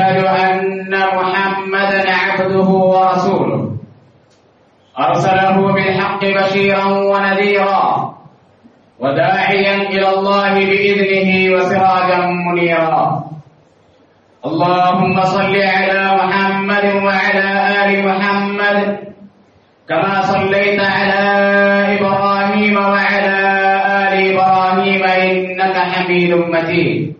واشهد أن محمدا عبده ورسوله. أرسله بالحق بشيرا ونذيرا وداعيا إلى الله بإذنه وسراجا منيرا. اللهم صل على محمد وعلى آل محمد كما صليت على إبراهيم وعلى آل إبراهيم إنك حميد مجيد.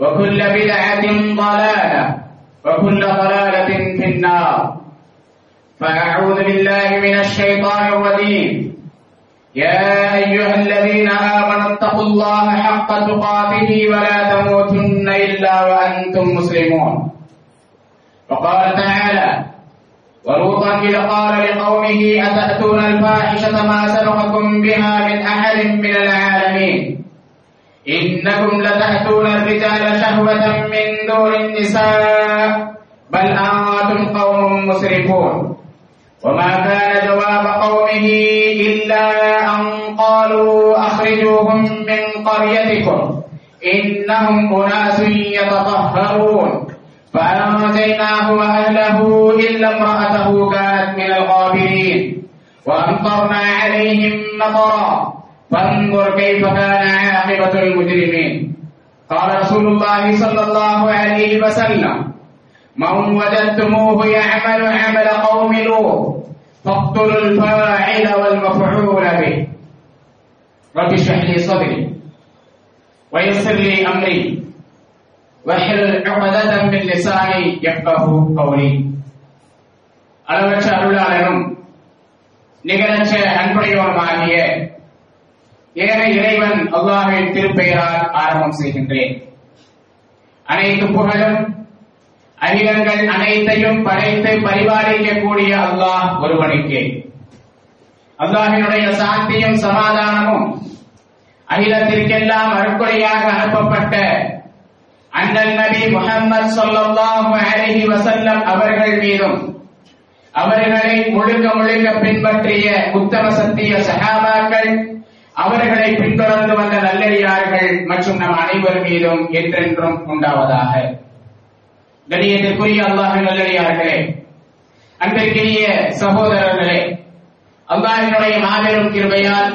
وكل بدعة ضلالة وكل ضلالة في النار. فأعوذ بالله من الشيطان الرجيم. يا أيها الذين آمنوا اتقوا الله حق تقاته ولا تموتن إلا وأنتم مسلمون. وقال تعالى ولوطا إذ قال لقومه أتأتون الفاحشة ما سبقكم بها من أحد من العالمين؟ إنكم لتأتون الرجال شهوة من دون النساء بل أنتم قوم مسرفون. وما كان جواب قومه إلا أن قالوا أخرجوهم من قريتكم إنهم أناس يتطهرون. فأنجيناه وأهله إلا امرأته كانت من الغابرين. وأمطرنا عليهم مطرا. فانظر كيف كان عاقبة المجرمين قال رسول الله صلى الله عليه وسلم من وجدتموه يعمل عمل قوم لوط فاقتلوا الفاعل والمفعول به رب اشرح لي صدري ويسر لي امري واحلل عقدة من لساني يفقه قولي அளவற்ற அருளாளனும் நிகரற்ற அன்புடையோருமாகிய என இறைவன் அல்லாஹின் திருப்பெயரால் ஆரம்பம் செய்கின்றேன். அனைத்து புகழும் அகிலங்கள் அனைத்தையும் படைத்து பரிபாலிக்கக்கூடிய அல்லாஹ் ஒருவனுக்கே. அல்லாஹினுடைய சாந்தியும் சமாதானமும் அகிலத்திற்கெல்லாம் அருக்குறையாக அனுப்பப்பட்ட அண்ணல் நபி முகமது சொல்லல்லாஹு அலஹி வசல்லம் அவர்கள் மீதும் அவர்களை முழுக்க முழுக்க பின்பற்றிய உத்தம சத்திய சகாபாக்கள் அவர்களை பின்தொடர்ந்து வந்த நல்லடியார்கள் மற்றும் நம் அனைவர் மீதும் என்றென்றும் உண்டாவதாக. கணியத்திற்குரிய அல்லாஹ் நல்லடியார்களே அன்பிற்கினிய சகோதரர்களே அல்லாஹினுடைய மாபெரும் கிருபையால்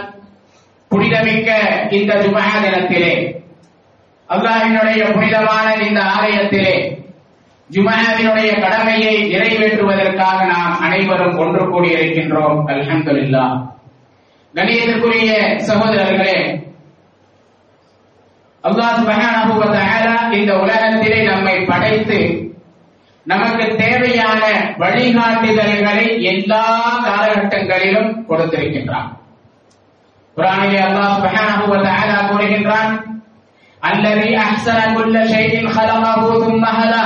புனிதமிக்க இந்த ஜுமா தினத்திலே அல்லாஹினுடைய புனிதமான இந்த ஆலயத்திலே ஜுமாவினுடைய கடமையை நிறைவேற்றுவதற்காக நாம் அனைவரும் ஒன்று கூடியிருக்கின்றோம். இல்லா கணியத்திற்குரிய சகோதரர்களே அல்லாஹ் சுபஹானஹு இந்த உலகத்திலே நம்மை படைத்து நமக்கு தேவையான வழிகாட்டுதல்களை எல்லா காலகட்டங்களிலும் கொடுத்திருக்கின்றான். குரானிலே அல்லாஹ் சுபஹானஹு வ தஆலா கூறுகின்றான் அல்லதி அஹ்சன குல்ல ஷைஇன் ஹலகஹு தும்ம ஹலா.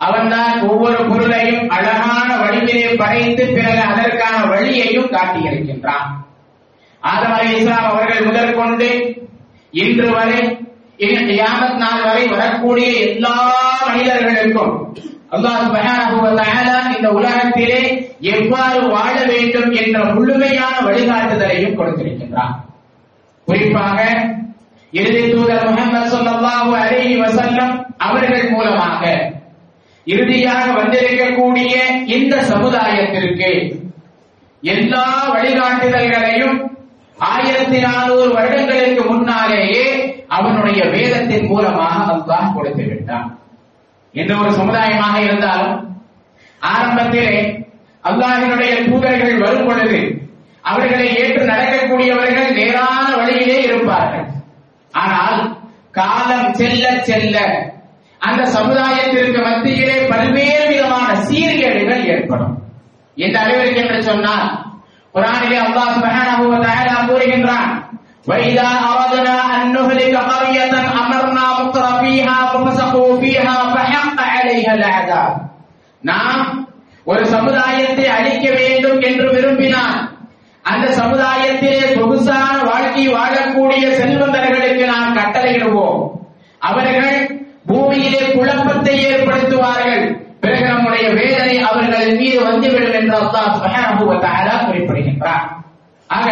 அவன்தான் ஒவ்வொரு பொருளையும் அழகான வழியிலே படைத்து பிறகு அதற்கான வழியையும் காட்டியிருக்கின்றான். ஆதம் அலி இஸ்லாம் அவர்கள் முதற்கொண்டு இன்று வரை கியாமத் நாள் வரை வரக்கூடிய எல்லா மனிதர்களுக்கும் அல்லாஹ் சுப்ஹானஹு இந்த உலகத்திலே எவ்வாறு வாழ வேண்டும் என்ற முழுமையான வழிகாட்டுதலையும் கொடுத்திருக்கின்றார் குறிப்பாக இறுதி தூதர் முகமது ஸல்லல்லாஹு அலைஹி வசல்லம் அவர்கள் மூலமாக இறுதியாக வந்திருக்கக்கூடிய இந்த சமுதாயத்திற்கு எல்லா வழிகாட்டுதல்களையும் ஆயிரத்தி நானூறு வருடங்களுக்கு முன்னாலேயே அவனுடைய வேதத்தின் மூலமாக அல்லாஹ் கொடுத்து விட்டான். எந்த ஒரு சமுதாயமாக இருந்தாலும் ஆரம்பத்திலே அல்லாஹினுடைய தூதர்கள் வரும் பொழுது அவர்களை ஏற்று நடக்கக்கூடியவர்கள் நேரான வழியிலே இருப்பார்கள். ஆனால் காலம் செல்ல செல்ல அந்த சமுதாயத்திற்கு மத்தியிலே பல்வேறு விதமான சீர்கேடுகள் ஏற்படும். எந்த அளவிற்கு என்று சொன்னால் குரானிலே அல்லாஹ் சுப்ஹானஹு வ தஆலா கூறுகின்றான் وَإِذَا أَرَدْنَا أَن نُهْلِكَ قَرْيَةً أَمَرْنَا مُتْرَ فِيهَا فَفَسَقُوا فِيهَا فَحَقَّ عَلَيْهَا الْعَذَابُ நாம் ஒரு சமுதாயத்தை அழிக்க வேண்டும் என்று விரும்பினால் அந்த சமுதாயத்திலே சொகுசான வாழ்க்கை வாழக்கூடிய செல்வந்தர்களுக்கு நாம் கட்டளையிடுவோம் அவர்கள் பூமியிலே குழப்பத்தை ஏற்படுத்துவார்கள் பிறகு நம்முடைய வேதனை அவர்களின் மீது வந்துவிடும் என்று அல்லாஹ் சுப்ஹானஹு குறிப்பிடுகின்றார் ஆக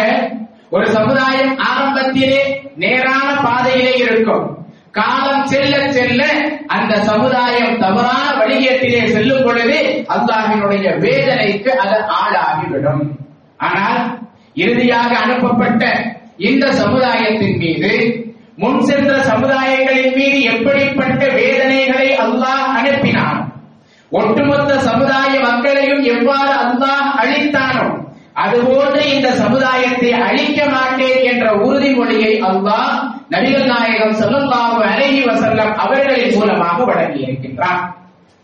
ஒரு சமுதாயம் ஆரம்பத்திலே நேரான பாதையிலே இருக்கும். காலம் செல்ல செல்ல அந்த சமுதாயம் தவறான வழிகேட்டிலே செல்லும் பொழுது அல்லாஹினுடைய வேதனைக்கு அது ஆளாகிவிடும். ஆனால் இறுதியாக அனுப்பப்பட்ட இந்த சமுதாயத்தின் மீது முன் சென்ற சமுதாயங்களின் மீது எப்படிப்பட்ட வேதனைகளை அல்லாஹ் அனுப்பினான் ஒட்டுமொத்த சமுதாய மக்களையும் எவ்வாறு அல்லாஹ் அழித்தானோ அதுபோன்று இந்த சமுதாயத்தை அழிக்க மாட்டேன் என்ற உறுதிமொழியை அல்லாஹ் நபிகள் நாயகம் ஸல்லல்லாஹு அலைஹி வஸல்லம் அவர்களின் மூலமாக வழங்கி இருக்கின்றார்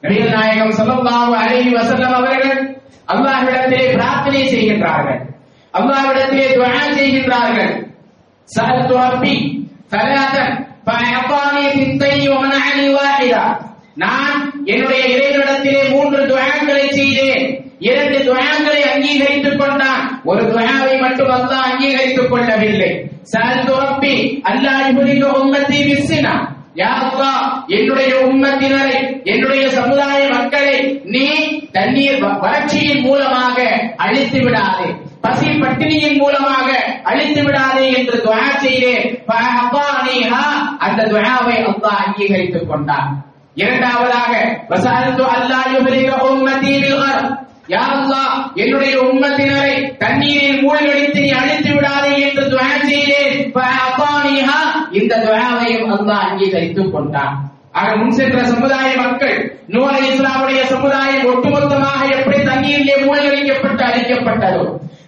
நபிகள் நாயகம் ஸல்லல்லாஹு அலைஹி வஸல்லம் அவர்கள் அல்லாஹ்விடத்திலே பிரார்த்தனை செய்கின்றார்கள் அல்லாஹ்விடத்திலே துஆ செய்கின்றார்கள் سألت ربي ثلاثا فأعطاني ثنتين ومنعني واحدا நான் என்னுடைய இறைவனிடத்திலே மூன்று துவயங்களை செய்தேன். இரண்டு துவயங்களை அங்கீகரித்துக் கொண்டான். ஒரு துவயாவை மட்டும் அல்லாஹ் அங்கீகரித்துக் கொள்ளவில்லை. சஅல்து ரப்பி அல்லாஹ் யுஹ்லிக உம்மத்தி பிஸ்ஸினா. யா அல்லாஹ் என்னுடைய உம்மத்தினரை என்னுடைய சமுதாய மக்களை நீ தண்ணீர் வ- வறட்சியின் மூலமாக அழித்து விடாதே. பசி பட்டினியின் மூலமாக அழித்து விடாதே என்று துவா செய்தேன். அந்த துவாவை அல்லாஹ் அங்கீகரித்துக் கொண்டான். இரண்டாவதாக வசஅல்து அல்லா யுஹ்லிக யா அல்லாஹ் என்னுடைய உம்மத்தினரை தண்ணீரில் மூழ்கடித்து நீ அழித்து விடாதே என்று துஆ செய்தேன். ஃபஅஃபானிஹா இந்த துஆவையும் அல்லாஹ் அங்கீகரித்துக் கொண்டான். ஆக முன் சென்ற சமுதாய மக்கள் நூஹ் இஸ்லாமுடைய சமுதாயம் ஒட்டுமொத்தமாக எப்படி தண்ணீரிலே மூழ்கடிக்கப்பட்டு அழிக்கப்பட்டதோ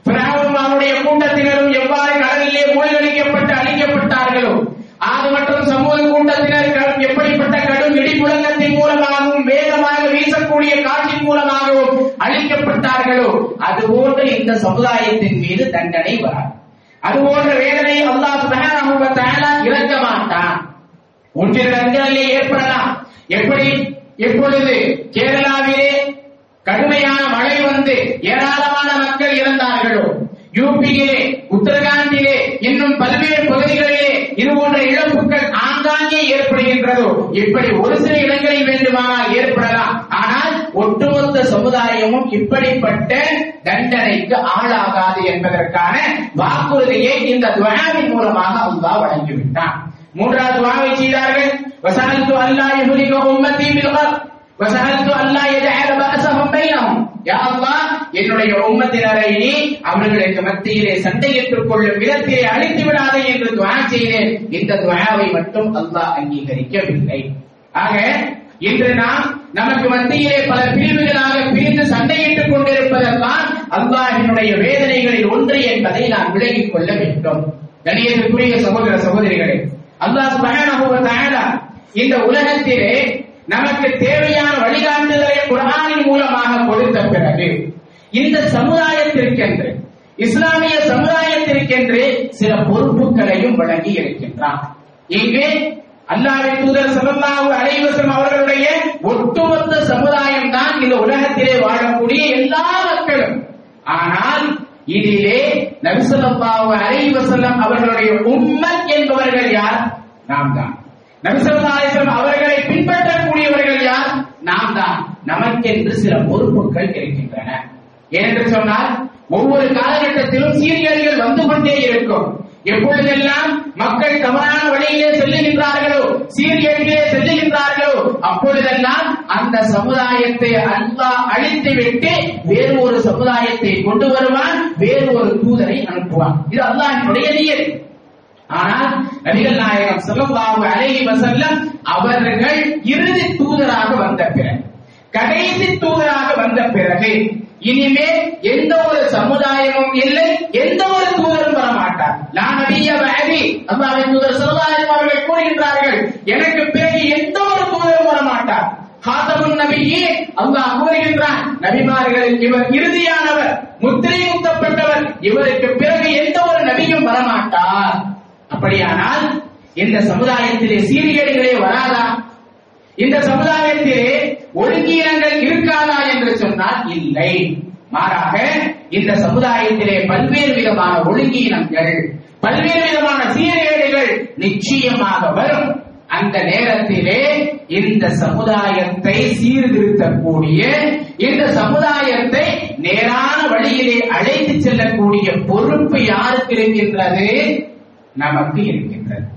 பிராவும் அவருடைய கூட்டத்தினரும் எவ்வாறு கடலிலே மூழ்கடிக்கப்பட்டு அழிக்கப்பட்டார்களோ ஆது மற்றும் சமூக கூட்டத்தினர் எப்படிப்பட்ட கடும் இடிமுழக்கத்தின் மூலமாகவும் வேகமாக வீசக்கூடிய காற்றின் மூலமாகவும் அழிக்கப்பட்டார்களோ அதுபோன்று இந்த சமுதாயத்தின் மீது தண்டனை வராது. அதுபோன்ற வேதனை அல்லாஹ் சுப்ஹானஹு இறக்க மாட்டான். ஒன்றிரண்டு இடங்களிலே ஏற்படலாம். எப்படி? எப்பொழுது கேரளாவிலே கடுமையான மழை வந்து ஏராளமான மக்கள் இறந்தார்களோ யூபியிலே உத்தரகாண்டிலே இன்னும் பல்வேறு பகுதிகளிலே இது போன்ற இழப்புகள் ஆங்காங்கே ஏற்படுகின்றதோ இப்படி ஒரு சில இடங்களில் வேண்டுமானால் ஏற்படலாம். ஆனால் ஒட்டுமொத்த சமுதாயமும் இப்படிப்பட்ட தண்டனைக்கு ஆளாகாது என்பதற்கான வாக்குறுதியை இந்த துவாவின் மூலமாக அல்லா வழங்கிவிட்டான். மூன்றாவது துவாவை செய்தார்கள். வசனத்து அல்லா யுஹ்லிக உம்மத்தி பில் கர்ப் அல்லா யஜஅல பஅஸஹும் பைனஹும் யா அல்லாஹ் என்னுடைய உம்மத்தினரை நீ அவர்களுக்கு மத்தியிலே சண்டையிட்டுக் கொள்ளும் விதத்திலே அழித்து விடாதே என்று துவா செய்தேன் இந்த துவாவை மட்டும் அல்லாஹ் அங்கீகரிக்கவில்லை. ஆக இன்று நாம் நமக்கு மத்தியிலே பல பிரிவுகளாக பிரிந்து சண்டையிட்டுக் கொண்டிருப்பதெல்லாம் அல்லாஹினுடைய வேதனைகளில் ஒன்று என்பதை நாம் விலகிக் கொள்ள வேண்டும். கணியத்திற்குரிய சகோதர சகோதரிகளே அல்லாஹ் சுப்ஹானஹு வ இந்த உலகத்திலே நமக்கு தேவையான வழிகாட்டுதலை குரானின் மூலமாக கொடுத்த பிறகு இந்த சமுதாயத்திற்கென்று இஸ்லாமிய சமுதாயத்திற்கென்று சில பொறுப்புகளையும் வழங்கி இருக்கின்றான் இங்கே அல்லாஹ்வின் தூதர் ஸல்லல்லாஹு அலைஹி அவர்களுடைய ஒட்டுமொத்த சமுதாயம் தான் இந்த உலகத்திலே வாழக்கூடிய எல்லா மக்களும். ஆனால் இதிலே நபி ஸல்லல்லாஹு அவர்களுடைய உம்மத் என்பவர்கள் யார்? நாம் தான் நபி அவர்களை பின்பற்ற வஸல்லம் யார்? நாம் தான் நமக்கென்று சில பொறுப்புகள் இருக்கின்றன ஏனென்று சொன்னால் ஒவ்வொரு காலகட்டத்திலும் சீரியர்கள் வந்து கொண்டே இருக்கும். எப்பொழுதெல்லாம் மக்கள் தவறான வழியிலே செல்லுகின்றார்களோ சீரியர்களே செல்லுகின்றார்களோ அப்பொழுதெல்லாம் அந்த சமுதாயத்தை அல்லாஹ் அழித்து விட்டு வேறு ஒரு சமுதாயத்தை கொண்டு வருவான் வேறு ஒரு தூதரை அனுப்புவான். இது அல்லாஹினுடைய நீர் ஆனால் நபிகள் நாயகம் ஸல்லல்லாஹு அலைஹி வசல்லம் அவர்கள் இறுதி தூதராக வந்த பிறகு கடைசி தூதராக வந்த பிறகு இனிமேல் எந்த ஒரு சமுதாயமும் இல்லை எந்த ஒரு தூதரும் வர மாட்டார். நான் நபிய பஅதி அல்லாஹ்வின் தூதர் ஸல்லல்லாஹு அவர்கள் கூறுகின்றார்கள் எனக்கு பிறகு எந்த ஒரு தூதரும் வர மாட்டார். காத்தமுன் நபியே அல்லாஹ் கூறுகின்றான் நபிமார்கள் இவர் இறுதியானவர் முத்திரை முத்தப்பட்டவர் இவருக்கு பிறகு எந்த ஒரு நபியும் வரமாட்டார் அப்படியானால் இந்த சமுதாயத்திலே சீரியடிகளே வராதா? இந்த சமுதாயத்திலே ஒழுங்கீனங்கள் இருக்காதா என்று சொன்னால் இல்லை. மாறாக இந்த சமுதாயத்திலே பல்வேறு விதமான ஒழுங்கீனங்கள் பல்வேறு விதமான சீரேடுகள் நிச்சயமாக வரும். அந்த நேரத்திலே இந்த சமுதாயத்தை சீர்திருத்தக்கூடிய இந்த சமுதாயத்தை நேரான வழியிலே அழைத்து செல்லக்கூடிய பொறுப்பு யாருக்கு இருக்கின்றது? நமக்கு இருக்கின்றது.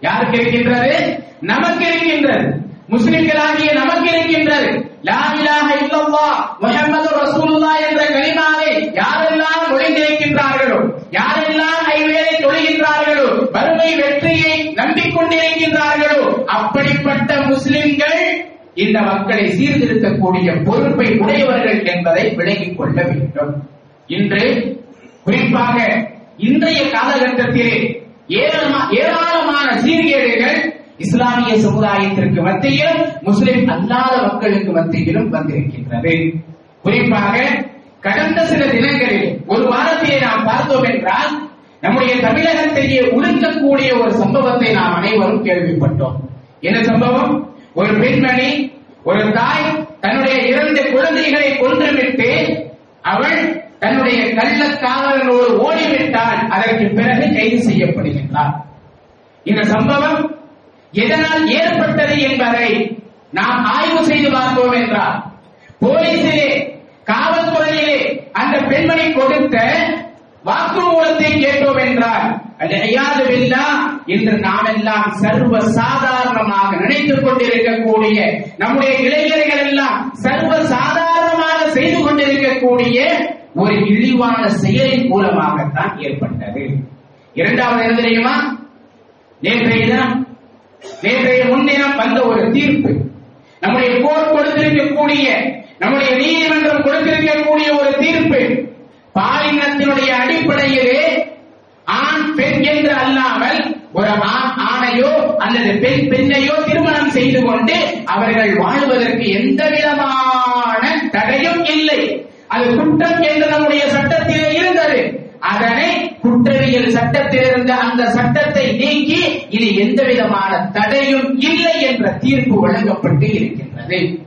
யாருக்கு இருக்கின்றது? நமக்கு இருக்கின்றது. முஸ்லிம்களாகிய நமக்கு இருக்கின்றது. லா இலாஹ இல்லல்லாஹ் முஹம்மது ரசூலுல்லாஹ் என்ற கலிமாவை யாரெல்லாம் ஒளிந்திருக்கின்றார்களோ யாரெல்லாம் ஐவேளை தொழுகின்றார்களோ வறுமை வெற்றியை நம்பிக்கொண்டிருக்கின்றார்களோ அப்படிப்பட்ட முஸ்லிம்கள் இந்த மக்களை சீர்திருத்தக்கூடிய பொறுப்பை உடையவர்கள் என்பதை விளங்கிக் கொள்ள வேண்டும். இன்று குறிப்பாக இன்றைய காலகட்டத்திலே ஏராளமா- ஏராளமான சீர்கேடுகள் இஸ்லாமிய சமுதாயத்திற்கு மத்தியிலும் முஸ்லிம் அல்லாத மக்களுக்கு மத்தியிலும் வந்திருக்கின்றது. குறிப்பாக கடந்த சில தினங்களில் ஒரு வாரத்திலே நாம் பார்த்தோம் என்றால் நம்முடைய தமிழகத்தையே உருக்கக்கூடிய ஒரு சம்பவத்தை நாம் அனைவரும் கேள்விப்பட்டோம். என்ன சம்பவம்? ஒரு பெண்மணி ஒரு தாய் தன்னுடைய இரண்டு குழந்தைகளை கொன்றுவிட்டு அவள் தன்னுடைய கள்ளக்காதலனோடு ஓடிவிட்டால் அதற்கு பிறகு கைது செய்யப்படுகின்றார். இந்த சம்பவம் எதனால் ஏற்பட்டது என்பதை நாம் ஆய்வு செய்து பார்த்தோம் என்றால் போலீசிலே காவல்துறையிலே அந்த பெண்மணி கொடுத்த வாக்குமூலத்தை கேட்டோம் என்றால் அல்ஹியாதுபில்லா இன்று நாம் எல்லாம் சர்வ சாதாரணமாக நினைத்துக் கொண்டிருக்கக்கூடிய நம்முடைய இளைஞர்கள் எல்லாம் சர்வ சாதாரணமாக செய்து கொண்டிருக்கக்கூடிய ஒரு இழிவான செயலின் மூலமாகத்தான் ஏற்பட்டது. இரண்டாவது என்ன தெரியுமா? நேற்றைய தினம் நேற்றைய முன்தினம் வந்த ஒரு தீர்ப்பு. நம்முடைய கோர்ட் கொடுத்திருக்கக்கூடிய நம்முடைய நீதிமன்றம் கொடுத்திருக்கக்கூடிய ஒரு தீர்ப்பு. பாலினத்தினுடைய அடிப்படையிலே ஆண் பெண் என்று அல்லாமல் ஒரு ஆண் ஆணையோ அல்லது பெண் பெண்ணையோ திருமணம் செய்து கொண்டு அவர்கள் வாழ்வதற்கு எந்த விதமான தடையும் இல்லை. அது குற்றம் என்று நம்முடைய சட்டத்திலே இருந்தது. அதனை குற்றவியல் சட்டத்திலிருந்து அந்த சட்டத்தை நீக்கி இது எந்த விதமான தடையும் இல்லை என்ற தீர்ப்பு வழங்கப்பட்டு இருக்கின்றது.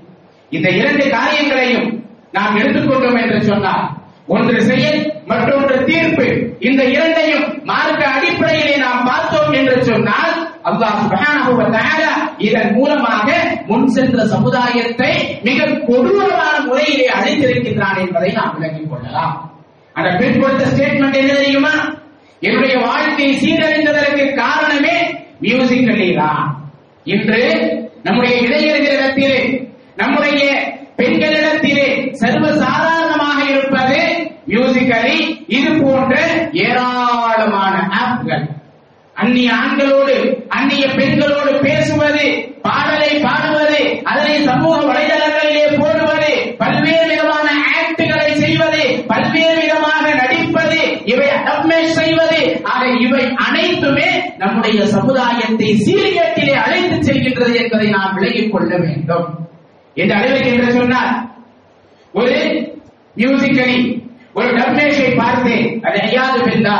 இந்த இரண்டு காரியங்களையும் நாம் எடுத்துக்கொண்டோம் என்று சொன்னால் ஒன்று செயல் மற்றொன்று தீர்ப்பு. இந்த இரண்டையும் மார்க்க அடிப்படையிலே நாம் பார்த்தோம் என்று சொன்னால் அல்லாஹ் சுப்ஹானஹு வ தஆலா இதன் மூலமாக முன் சென்ற சமுதாயத்தை மிக கொடூரமான முறையிலே அழைத்திருக்கின்றான் என்பதை நாம் விளங்கிக் கொள்ளலாம். அந்த பெண் கொடுத்த ஸ்டேட்மெண்ட் என்ன தெரியுமா? என்னுடைய வாழ்க்கை சீரழிந்ததற்கு காரணமே மியூசிக்கலி தான். இன்று நம்முடைய இளைஞர்களிடத்திலே நம்முடைய பெண்களிடத்திலே சர்வ சாதாரணமாக இருப்பது மியூசிக்கலி இது போன்ற ஏராளமான ஆப்கள் அந்நிய ஆண்களோடு அந்நிய பெண்களோடு பேசுவது பாடலை பாடுவது அதனை சமூக வலைதளங்களிலே போடுவது பல்வேறு விதமான ஆக்டுகளை செய்வது பல்வேறு விதமாக நடிப்பது இவை அப்மேஷ் செய்வது ஆக இவை அனைத்துமே நம்முடைய சமுதாயத்தை சீர்கேட்டிலே அழைத்து செல்கின்றது என்பதை நாம் விலகிக் கொள்ள வேண்டும். என்ற அளவுக்கு என்று சொன்னார். ஒரு மியூசிக்கலி ஒரு டப்மேஷை பார்த்தேன். அது ஐயாது பெண்ணா?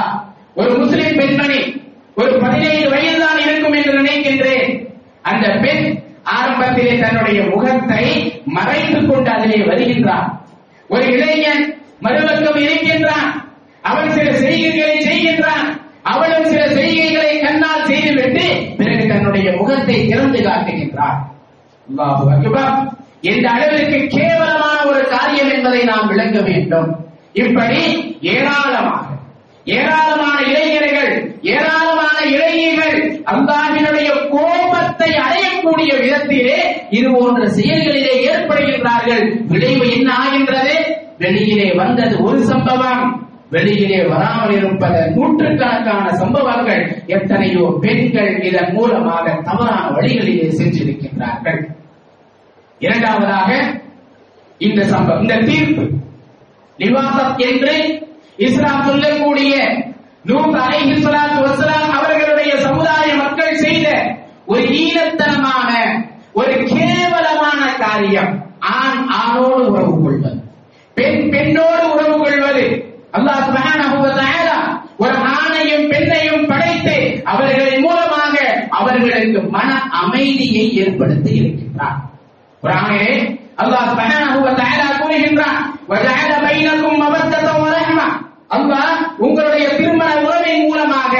ஒரு முஸ்லிம் பெண்மணி ஒரு பதினைந்து வயதுதான் வேண்டும் என்று நினைக்கின்றேன். அந்த பெண் ஆரம்பத்திலே தன்னுடைய முகத்தை மறைத்துக் கொண்டு அதிலே வருகின்றான். ஒரு இளைஞன் மறுபக்கம் இருக்கின்றான். அவன் சில செய்கைகளை செய்கின்றான். அவளும் சில செய்கைகளை கண்ணால் செய்துவிட்டு பிறகு தன்னுடைய முகத்தை திறந்து காட்டுகின்றான். அல்லாஹு எந்த அளவிற்கு கேவலமான ஒரு காரியம் என்பதை நாம் விளங்க வேண்டும். இப்படி ஏராளமாக ஏராளமான இளைஞர்கள் ஏராளமான இளைஞர்கள் அல்லாஹினுடைய கோபத்தை அடையக்கூடிய விதத்திலே இது போன்ற செயல்களிலே ஏற்படுகின்றார்கள். விளைவு என்ன ஆகின்றது? வெளியிலே வந்தது ஒரு சம்பவம். வெளியிலே வராமல் இருப்பத நூற்றுக்கணக்கான சம்பவங்கள். எத்தனையோ பெண்கள் இதன் மூலமாக தவறான வழிகளிலே சென்றிருக்கின்றார்கள். இரண்டாவதாக இந்த சம்பவம் இந்த தீர்ப்பு. நிவாசம் என்று இஸ்லாம் சொல்லக்கூடிய அலைஹி அவர்களுடைய சமுதாய மக்கள் செய்த ஒரு ஈனத்தனமான ஒரு கேவலமான காரியம் ஆண் ஆணோடு உறவு கொள்வது. பெண் பெண்ணோடு உறவு கொள்வது. அல்லாஹ் சுப்ஹானஹு வ தஆலா ஒரு ஆணையும் பெண்ணையும் படைத்து அவர்களின் மூலமாக அவர்களுக்கு மன அமைதியை ஏற்படுத்தி இருக்கின்றார் குர்ஆனிலே அல்லாஹ் சுப்ஹானஹு வ தஆலா கூறுகின்றான். வஜஅல பைனக்கும் மவத்தத வ ரஹ்மா. அல்லாஹ் உங்களுடைய திருமண உறவின் மூலமாக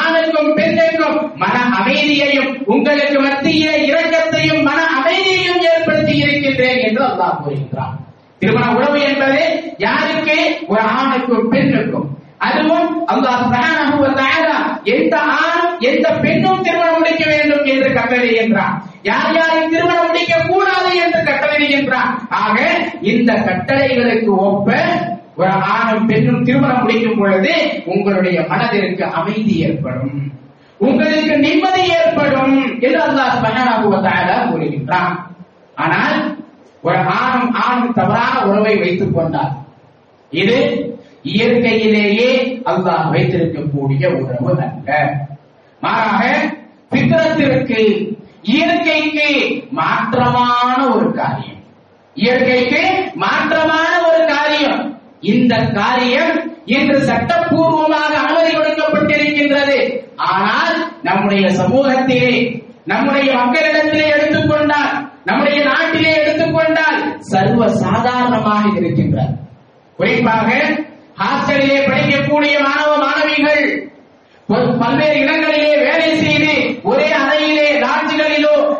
ஆணுக்கும் பெண்ணுக்கும் மன அமைதியையும் உங்களுக்கு மத்தியிலே இரக்கத்தையும் மன அமைதியையும் ஏற்படுத்தி இருக்கின்றேன் என்று அல்லாஹ் கூறுகின்றான். திருமண உறவு என்பது யாருக்கு? ஒரு ஆணுக்கும் பெண்ணுக்கும். அதுவும் அல்லாஹ் சுப்ஹானஹு வ தஆலா எந்த ஆணும் எந்த பெண்ணும் திருமணம் முடிக்க வேண்டும் என்று கட்டளையிடுகின்றான் யார் யாரும் திருமணம் முடிக்க கூடாது என்று கட்டளையிடுகின்றான் ஆக இந்த கட்டளைகளுக்கு ஒப்ப ஒரு ஆணும் பெண்ணும் திருமணம் முடிக்கும் பொழுது உங்களுடைய மனதிற்கு அமைதி ஏற்படும். உங்களுக்கு நிம்மதி ஏற்படும் என்று அல்லாஹ் சுப்ஹானஹு கூறுகின்றான். ஆனால் ஒரு ஆணும் ஆணும் தவறான உறவை வைத்துக் கொண்டார் இது இயற்கையிலேயே அல்லாஹ் வைத்திருக்கக்கூடிய உறவு அல்ல. மாறாக பித்தரத்திற்கு இயற்கைக்கு மாற்றமான ஒரு காரியம். இயற்கைக்கு மாற்றமான ஒரு காரியம். இந்த காரியம் இன்று சட்டப்பூர்வமாக அனுமதி கொடுக்கப்பட்டிருக்கின்றது ஆனால் நம்முடைய சமூகத்திலே நம்முடைய மக்களிடத்திலே எடுத்துக்கொண்டால் நம்முடைய நாட்டிலே எடுத்துக்கொண்டால் சர்வ சாதாரணமாக இருக்கின்றார். குறிப்பாக ஹாஸ்டலிலே படிக்கக்கூடிய மாணவ மாணவிகள் பல்வேறு இடங்களிலே வேலை செய்து ஒரே அறையிலே தான்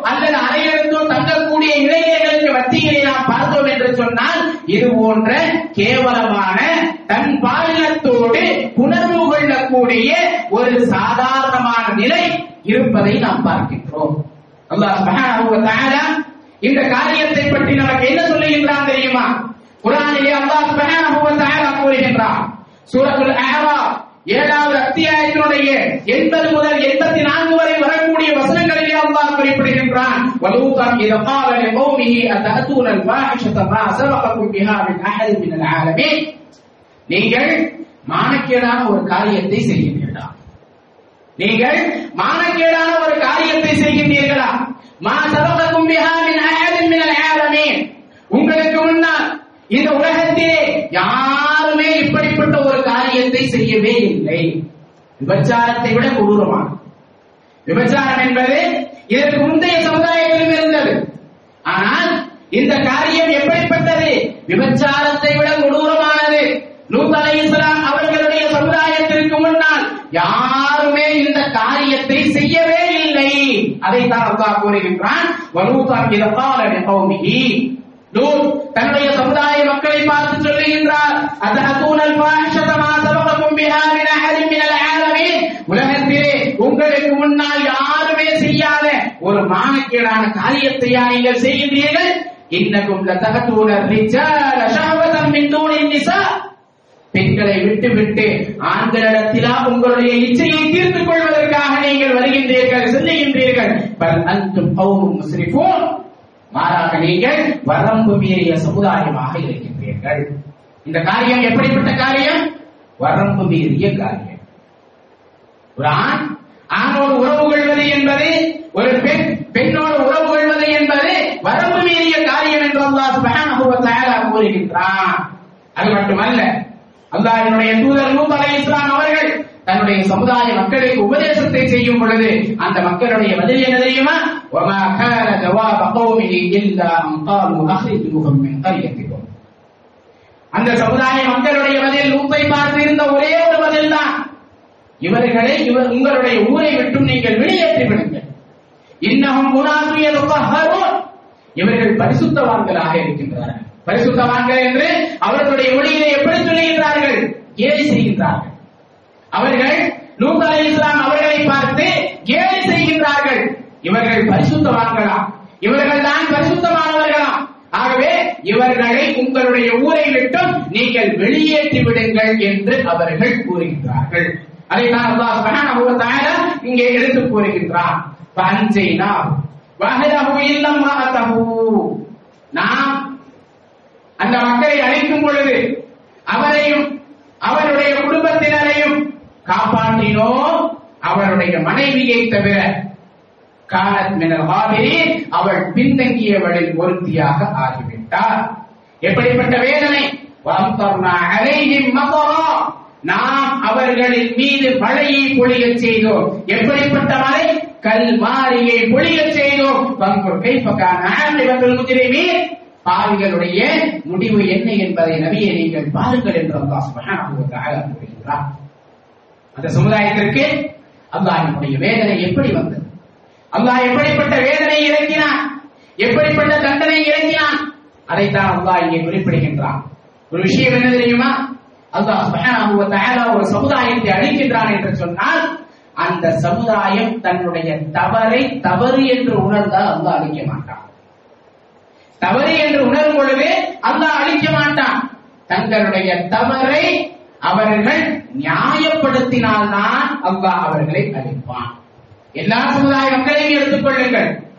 அல்லது அறையிலிருந்தோ தங்கக்கூடிய இளைஞர்களுக்கு மத்தியிலே நாம் பார்த்தோம் என்று சொன்னால் இது போன்ற கேவலமான தன் பாலினத்தோடு உணர்வு கொள்ளக்கூடிய ஒரு சாதாரணமான நிலை இருப்பதை நாம் பார்க்கின்றோம். அல்லாஹ் இந்த காரியத்தை பற்றி நமக்கு என்ன சொல்லுகின்றான் தெரியுமா? குரானிலே அல்லாஹ் சுபஹானஹு வ தஆலா கூறுகின்றான். சூரத்துல் அஹ்ராப் ஏழாவது அத்தியாயத்தினுடைய எண்பது முதல் எண்பத்தி நான்கு வரை வரக்கூடிய வசனங்களிலே அல்லாஹ் குறிப்பிடுகின்றான் வலூதன் இத قال لقومه أتأتون الفاحشة ما سبقكم بها من أحد من العالمين நீங்கள் மானக்கேடான ஒரு காரியத்தை செய்கின்றீர்களா நீங்கள் மானக்கேடான ஒரு காரியத்தை செய்கின்றீர்களா மா சபகக்கும் பிஹா மின் அஹதின் மினல் ஆலமீன் உங்களுக்கு முன்னால் இந்த உலகத்திலே யாருமே இப்படிப்பட்ட ஒரு காரியத்தை செய்யவே இல்லை விபச்சாரத்தை விட கொடூரமானது விபச்சாரம் என்பது இதற்கு முந்தைய சமுதாயத்திலும் இருந்தது. ஆனால் இந்த காரியம் எப்படிப்பட்டது? விபச்சாரத்தை விட கொடூரமானது. லூத் அலை இஸ்லாம் அவர்களுடைய சமுதாயத்திற்கு முன்னால் யாருமே இந்த காரியத்தை செய்யவே இல்லை. அதைத்தான் அல்லாஹ் கூறுகின்றான் வலூதான் இதப்பால நிபௌமிகி லூத் தன்னுடைய சமுதாய மக்களை பார்த்து சொல்லுகின்றார் அதஹதூனல் ஃபாஹிஷத மா சபககும் பிஹா மின் அஹதின் மினல் உலகத்திலே உங்களுக்கு முன்னால் யார் ஒரு மானக்கேடான காரியத்தையா நீங்கள் செய்கின்றீர்கள்? இன்னக்கும் லதஹதூன ரிஜால ஷஹவதன் மின் தூனின் நிசா. பெண்களை விட்டு விட்டு ஆண்களிடத்திலா உங்களுடைய இச்சையை தீர்த்துக் கொள்வதற்காக நீங்கள் வருகின்றீர்கள் சிந்திக்கின்றீர்கள் பல் அன்தும் கௌமும் முஸ்ரிஃபூன். மாறாக நீங்கள் வரம்பு மீறிய சமுதாயமாக இருக்கின்றீர்கள். இந்த காரியம் எப்படிப்பட்ட காரியம்? வரம்பு மீறிய காரியம். ஒரு ஆண் ஆணோடு உறவு கொள்வது என்பது ஒரு பெண் பெண்ணோடு உறவு கொள்வது என்பது வரம்பு மீறிய காரியம் என்று அல்லாஹ் சுப்ஹானஹு வ தஆலா கூறுகின்றான் அது மட்டுமல்ல அல்லாஹ்வினுடைய தூதர் நூத் அலைஹிஸ்ஸலாம் அவர்கள் தன்னுடைய சமுதாய மக்களுக்கு உபதேசத்தை செய்யும் பொழுது அந்த மக்களுடைய பதில் என்ன தெரியுமா وما كان جواب قومه الا ان قالوا اخرجوهم من قريتكم அந்த சமுதாய மக்களுடைய பதில் லூத்தை பார்த்து இருந்த ஒரே ஒரு பதில் தான் இவர்களை இவர் உங்களுடைய ஊரை விட்டும் நீங்கள் வெளியேற்றி விடுங்கள் இன்னமும் முனாசுயல் இவர்கள் பரிசுத்தவான்களாக இருக்கின்றார்கள். பரிசுத்தவான்கள் என்று அவர்களுடைய மொழியிலே எப்படி சொல்லுகின்றார்கள்? கேலி செய்கின்றார்கள். அவர்கள் லூத் இஸ்லாம் அவர்களை பார்த்து கேலி செய்கின்றார்கள். இவர்கள் பரிசுத்தவான்களா? இவர்கள் தான் பரிசுத்தமானவர்களா? ஆகவே இவர்களை உங்களுடைய ஊரை விட்டும் நீங்கள் வெளியேற்றி விடுங்கள் என்று அவர்கள் கூறுகின்றார்கள். அதைத்தான் அல்லாஹ் சுப்ஹானஹு வ தஆலா இங்கே எடுத்து கூறுகின்றான். பஞ்சைனா. நாம் அந்த மக்களை அழைக்கும் பொழுது அவரையும் அவருடைய குடும்பத்தினரையும் காப்பாற்றினோம். அவருடைய மனைவியை தவிர கானத் மினல் அவள் பின்தங்கியவளில் ஒருத்தியாக ஆகிவிட்டார். எப்படிப்பட்ட வேதனை? நாம் அவர்களின் மீது மழையை பொழிய செய்தோம். எப்படிப்பட்ட மழை? கல் மாரியை பொழியச் செய்தோம். பங்குர் கைஃபகான ஆமிபத்துல் முஜ்ரிமீன் பாவிகளுடைய முடிவு என்ன என்பதை நபியை நீங்கள் பாருங்கள் என்று அல்லாஹ் சுப்ஹானஹு கூறுகிறார் அந்த சமுதாயத்திற்கு அல்லாஹினுடைய வேதனை எப்படி வந்தது? அல்லாஹ் எப்படிப்பட்ட வேதனை இறக்கினான்? எப்படிப்பட்ட தண்டனை இறக்கினான்? அதைத்தான் அல்லாஹ் இங்கே குறிப்பிடுகின்றான். ஒரு விஷயம் என்ன தெரியுமா? அல்லாஹ் சுப்ஹானஹு ஒரு சமுதாயத்தை அழிக்கின்றான் என்று சொன்னால் அந்த சமுதாயம் தன்னுடைய தவறை தவறு என்று உணர்ந்தால் அல்லாஹ் அழிக்க மாட்டான். தவறு என்று உணரும் பொழுது அல்லாஹ் அழிக்க மாட்டான். தங்களுடைய தவறை அவர்கள் நியாயப்படுத்தினால்தான் அல்லாஹ் அவர்களை அழிப்பான். எல்லா சமுதாய மக்களையும் எடுத்துக் கொள்ளுங்கள்.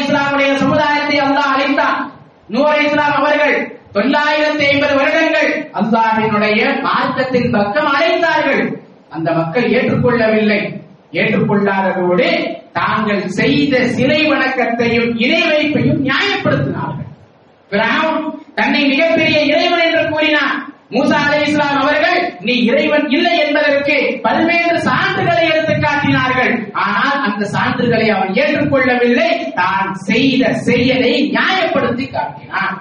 இஸ்லாமுடைய சமுதாயத்தை அல்லாஹ் அழித்தான். நூறு இஸ்லாம் அவர்கள் தொள்ளாயிரத்தி ஐம்பது வருடங்கள் அல்லாஹினுடைய மார்க்கத்தின் பக்கம் அழைத்தார்கள். அந்த மக்கள் ஏற்றுக்கொள்ளவில்லை. ஏற்றுக்கொள்ளாததோடு தாங்கள் செய்த சிலை வணக்கத்தையும் இணை வைப்பையும் நியாயப்படுத்தினார்கள். பிராவுன் தன்னை மிகப்பெரிய இறைவன் என்று கூறினார். மூசா அலை இஸ்லாம் அவர்கள் நீ இறைவன் இல்லை என்பதற்கு பல்வேறு சான்றுகளை எடுத்து காட்டினார்கள். ஆனால் அந்த சான்றுகளை அவன் ஏற்றுக்கொள்ளவில்லை. தான் செய்த செயலை நியாயப்படுத்தி காட்டினான்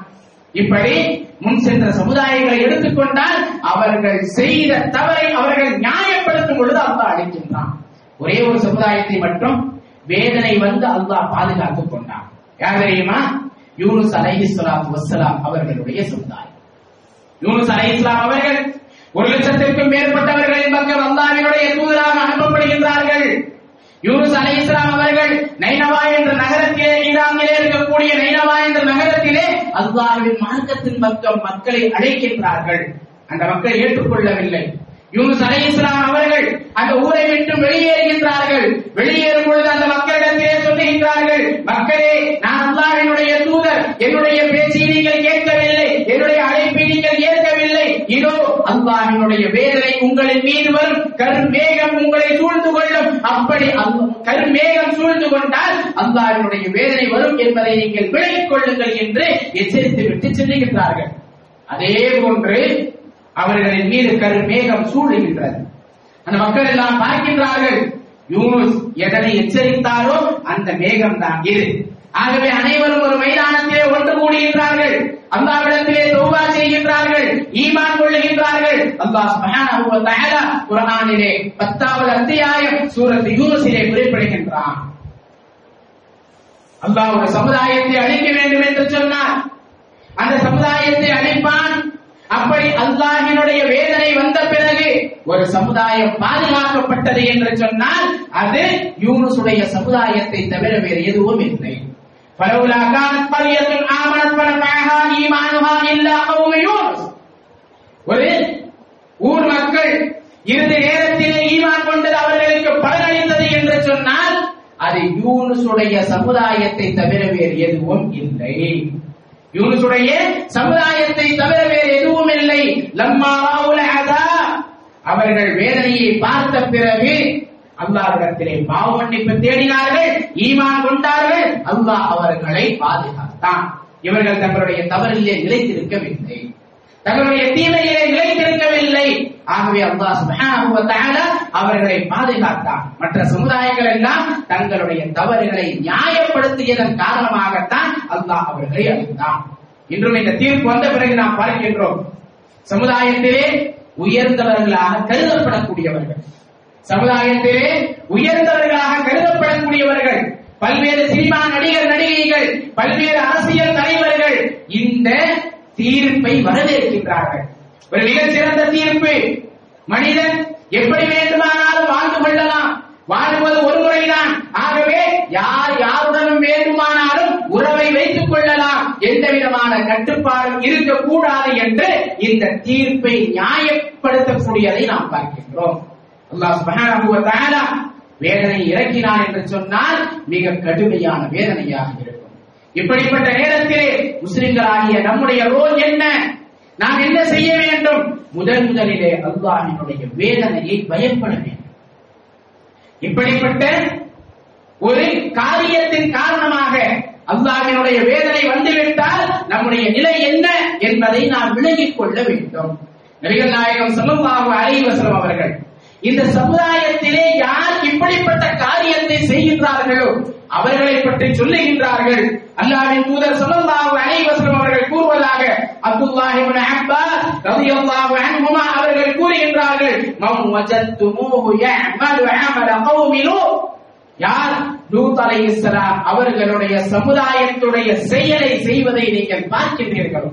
இப்படி முன் சென்ற சமுதாயங்களை எடுத்துக்கொண்டால் அவர்கள் செய்த தவறை அவர்கள் நியாயப்படுத்தும் பொழுது அல்லாஹ் அழைக்கின்றான். ஒரே ஒரு சமுதாயத்தை மட்டும் வேதனை வந்து அல்லாஹ் பாதுகாத்துக் கொண்டான். யார் தெரியுமா? யூனுஸ் அலைஹி ஸலாத்து வசலாம் அவர்களுடைய சமுதாயம். யூனுஸ் அலை இஸ்லாம் அவர்கள் ஒரு லட்சத்திற்கும் மேற்பட்டவர்களின் பக்கம் அல்லாவினுடைய தூதராக அனுப்பப்படுகின்றார்கள். யூனுஸ் அலை இஸ்லாம் அவர்கள் நைனவா என்ற நகரத்திலே ஈரானிலே இருக்கக்கூடிய நைனவா என்ற நகரத்திலே அல்லாஹ்வின் மார்க்கத்தின் பக்கம் மக்களை அழைக்கின்றார்கள். அந்த மக்கள் ஏற்றுக்கொள்ளவில்லை. யூனுஸ் அலை இஸ்லாம் அவர்கள் அந்த ஊரை விட்டு வெளியேறுகின்றார்கள். வெளியேறும் பொழுது அந்த மக்களிடத்திலே சொல்லுகின்றார்கள் மக்களே நான் அல்லாஹினுடைய தூதர் என்னுடைய அல்லாஹினுடைய வேதனை உங்களின் மீது வரும். கருமேகம் உங்களை சூழ்ந்து கொள்ளும். அப்படி கருமேகம் சூழ்ந்து கொண்டால் அல்லாஹினுடைய வேதனை வரும் என்பதை நீங்கள் விலகிக் கொள்ளுங்கள் என்று எச்சரித்து விட்டு செல்லுகின்றார்கள் அதே போன்று அவர்களின் மீது கருமேகம் சூழுகின்றது அந்த மக்கள் எல்லாம் பார்க்கின்றார்கள் யூனுஸ் எதனை எச்சரித்தாரோ அந்த மேகம் தான் இது. ஆகவே அனைவரும் ஒரு மைதானத்திலே ஒன்று கூடுகின்றார்கள். அல்லாவிடத்திலே தௌபா செய்கின்றார்கள் ஈமான் கொள்ளுகின்றார்கள். அல்லாஹ் சுப்ஹானஹு வ தஆலா குர்ஆனிலே 10வது அத்தியாயம் சூரத் யூனுஸிலே குறிப்பிடுகின்றான். அல்லாஹ் ஒரு சமுதாயத்தை அழிக்க வேண்டும் என்று சொன்னார். அந்த சமுதாயத்தை அழிப்பான். அப்படி அல்லாஹினுடைய வேதனை வந்த பிறகு ஒரு சமுதாயம் பாதுகாக்கப்பட்டது என்று சொன்னால் அது யூனுசுடைய சமுதாயத்தை தவிர வேறு எதுவும் இல்லை. فلولا كانت قرية آمنت فنفعها إيمانها إلا قوم يونس ஒரு ஊர் மக்கள் இறுதி நேரத்திலே ஈமான் கொண்டது அவர்களுக்கு பலனளித்தது என்று சொன்னால் அது யூனுசுடைய சமுதாயத்தை தவிர வேறு எதுவும் இல்லை யூனுசுடைய சமுதாயத்தை தவிர வேறு எதுவும் இல்லை லம்மா ராவுல அதா அவர்கள் வேதனையை பார்த்த பிறகு அல்லாஹிடத்திலே பாவ மன்னிப்பு தேடினார்கள் ஈமான் கொண்டார்கள். அல்லாஹ் அவர்களை பாதுகாத்தான். இவர்கள் தங்களுடைய தவறிலே நிலைத்திருக்கவில்லை. தங்களுடைய தீமையிலே நிலைத்திருக்கவில்லை. ஆகவே அல்லாஹ் சுப்ஹானஹு அவர்களை பாதுகாத்தான். மற்ற சமுதாயங்கள் எல்லாம் தங்களுடைய தவறுகளை நியாயப்படுத்தியதன் காரணமாகத்தான் அல்லாஹ் அவர்களை அழித்தான் இன்றும் இந்த தீர்ப்பு வந்த பிறகு நாம் பார்க்கின்றோம். சமுதாயத்திலே உயர்ந்தவர்களாக கருதப்படக்கூடியவர்கள். சமுதாயத்திலே உயர்ந்தவர்களாக கருதப்படக்கூடியவர்கள் பல்வேறு சினிமா நடிகர் நடிகைகள் பல்வேறு அரசியல் தலைவர்கள் இந்த தீர்ப்பை வரவேற்கின்றார்கள். ஒரு மிகச் சிறந்த தீர்ப்பு. மனிதன் எப்படி வேண்டுமானாலும் வாழ்ந்து கொள்ளலாம். வாழ்வது ஒரு முறைதான். ஆகவே யார் யாருடனும் வேண்டுமானாலும் உறவை வைத்துக் கொள்ளலாம். எந்த விதமான கட்டுப்பாடும் இருக்கக்கூடாது என்று இந்த தீர்ப்பை நியாயப்படுத்தக்கூடியதை நாம் பார்க்கின்றோம். அல்லாஹ் சுபஹானஹு வ தஆலா வேதனை இறக்கினான் என்று சொன்னால் மிக கடுமையான வேதனையாக இருக்கும். இப்படிப்பட்ட நேரத்திலே முஸ்லிம்களாகிய நம்முடைய ரோல் என்ன? நாம் என்ன செய்ய வேண்டும்? முதன் முதலிலே அல்லாஹினுடைய வேதனையை பயப்பட வேண்டும். இப்படிப்பட்ட ஒரு காரியத்தின் காரணமாக அல்லாஹினுடைய வேதனை வந்துவிட்டால் நம்முடைய நிலை என்ன என்பதை நாம் விலகிக் கொள்ள வேண்டும். நபிகள் நாயகம் ஸல்லல்லாஹு அலைஹி அவர்கள் இந்த சமுதாயத்திலே யார் இப்படிப்பட்ட காரியத்தை செய்கின்றார்களோ அவர்களை பற்றி சொல்லுகின்றார்கள். அல்லாவின் தூதர் சொல்லல்லாஹு அலைவசம் அவர்கள் கூறுவதாக அப்துல்லாஹ் இப்னு அப்பாஸ் ரலியல்லாஹு அன்ஹுமா அவர்கள் கூறுகின்றார்கள் மம் வஜத்துமூஹு யஅமலு அமல கௌமி யார்? லூத் அலைஹிஸ்ஸலாம் அவர்களுடைய சமுதாயத்துடைய செயலை செய்வதை நீங்கள் பார்க்கின்றீர்களோ?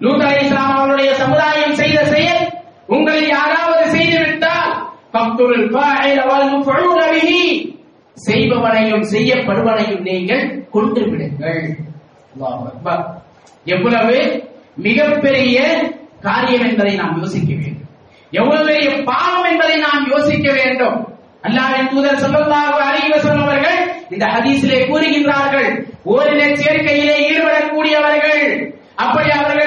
லூத் அலைஹிஸ்ஸலாம் அவருடைய சமுதாயம் செய்த செயல் உங்களை யாராவது செய்துவிட்டால் ஃபக்துல் ஃபாஇல வல் முஃஊல செய்பவனையும் செய்யப்படுவனையும் நீங்கள் கொண்டு விடுங்கள் எவ்வளவு மிகப்பெரிய காரியம் என்பதை நாம் யோசிக்க வேண்டும். எவ்வளவு பெரிய பாவம் என்பதை நாம் யோசிக்க வேண்டும். அல்லாவின் தூதர் ஸல்லல்லாஹு அலைஹி வஸல்லம் அவர்கள் இந்த ஹதீஸிலே கூறுகின்றார்கள் ஓரின சேர்க்கையிலே ஈடுபடக்கூடியவர்கள் அப்படி அவர்கள்